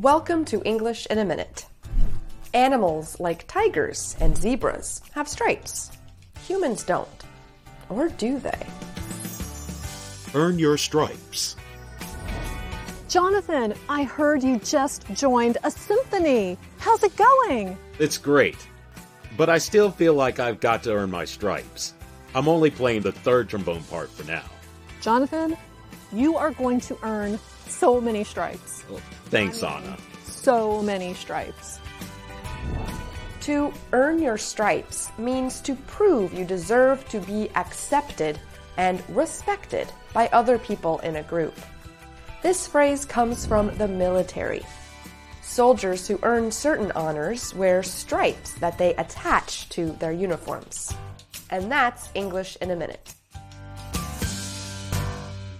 Welcome to English in a Minute. Animals like tigers and zebras have stripes. Humans don't. Or do they? Earn your stripes. Jonathan, I heard you just joined a symphony. How's it going? It's great. But I still feel like I've got to earn my stripes. I'm only playing the third trombone part for now. Jonathan, you are going to earn so many stripes. Thanks, Anna. So many stripes. To earn your stripes means to prove you deserve to be accepted and respected by other people in a group. This phrase comes from the military. Soldiers who earn certain honors wear stripes that they attach to their uniforms. And that's English in a minute.